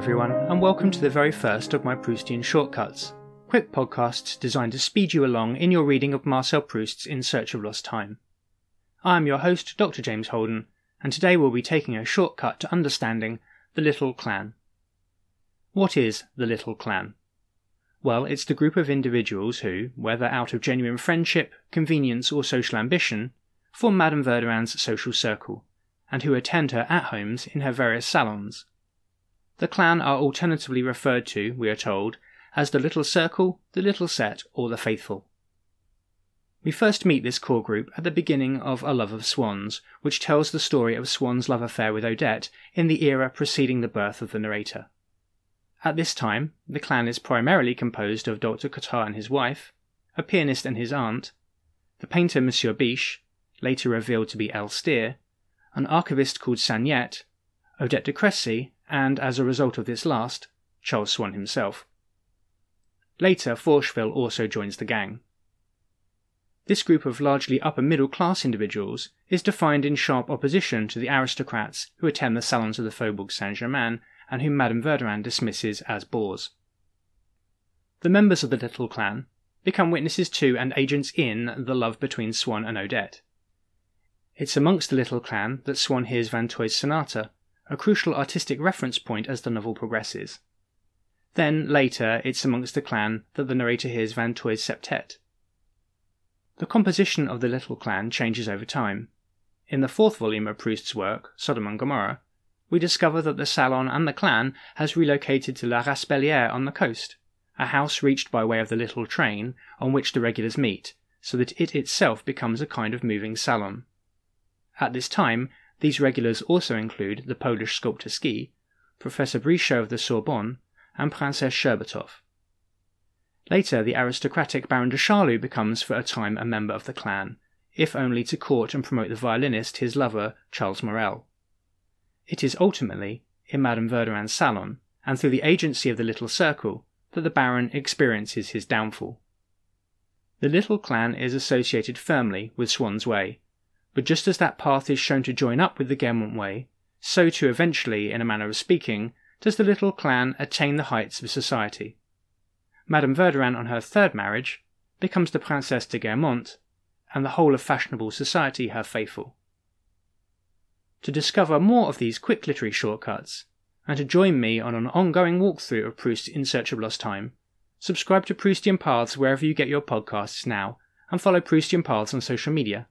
everyone, and welcome to the very first of my Proustian shortcuts, quick podcasts designed to speed you along in your reading of Marcel Proust's In Search of Lost Time. I am your host, Dr. James Holden, and today we'll be taking a shortcut to understanding the Little Clan. What is the Little Clan? Well, it's the group of individuals who, whether out of genuine friendship, convenience, or social ambition, form Madame Verdurin's social circle, and who attend her at homes in her various salons. The clan are alternatively referred to, we are told, as the Little Circle, the Little Set, or the Faithful. We first meet this core group at the beginning of A Love of Swann's, which tells the story of Swann's love affair with Odette in the era preceding the birth of the narrator. At this time, the clan is primarily composed of Dr. Cottard and his wife, a pianist and his aunt, the painter Monsieur Biche, later revealed to be Elstir, an archivist called Saniette, Odette de Crécy, and, as a result of this last, Charles Swann himself. Later, Forcheville also joins the gang. This group of largely upper middle class individuals is defined in sharp opposition to the aristocrats who attend the salons of the Faubourg Saint Germain and whom Madame Verdurin dismisses as bores. The members of the little clan become witnesses to and agents in the love between Swann and Odette. It's amongst the little clan that Swann hears Vinteuil's sonata, a crucial artistic reference point as the novel progresses. Then, later, it's amongst the clan that the narrator hears Van Vinteuil's septet. The composition of the little clan changes over time. In the fourth volume of Proust's work, Sodom and Gomorrah, we discover that the Salon and the clan has relocated to La Raspelliere on the coast, a house reached by way of the little train on which the regulars meet, so that it itself becomes a kind of moving salon. At this time, these regulars also include the Polish sculptor Ski, Professor Brichot of the Sorbonne, and Princess Sherbatoff. Later, the aristocratic Baron de Charlus becomes for a time a member of the clan, if only to court and promote the violinist, his lover, Charles Morel. It is ultimately in Madame Verdurin's salon, and through the agency of the little circle, that the Baron experiences his downfall. The little clan is associated firmly with Swann's Way, but just as that path is shown to join up with the Guermantes Way, so too eventually, in a manner of speaking, does the little clan attain the heights of society. Madame Verdurin, on her third marriage, becomes the Princesse de Guermantes, and the whole of fashionable society her faithful. To discover more of these quick literary shortcuts, and to join me on an ongoing walkthrough of Proust in Search of Lost Time, subscribe to Proustian Paths wherever you get your podcasts now, and follow Proustian Paths on social media.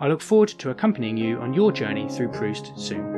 I look forward to accompanying you on your journey through Proust soon.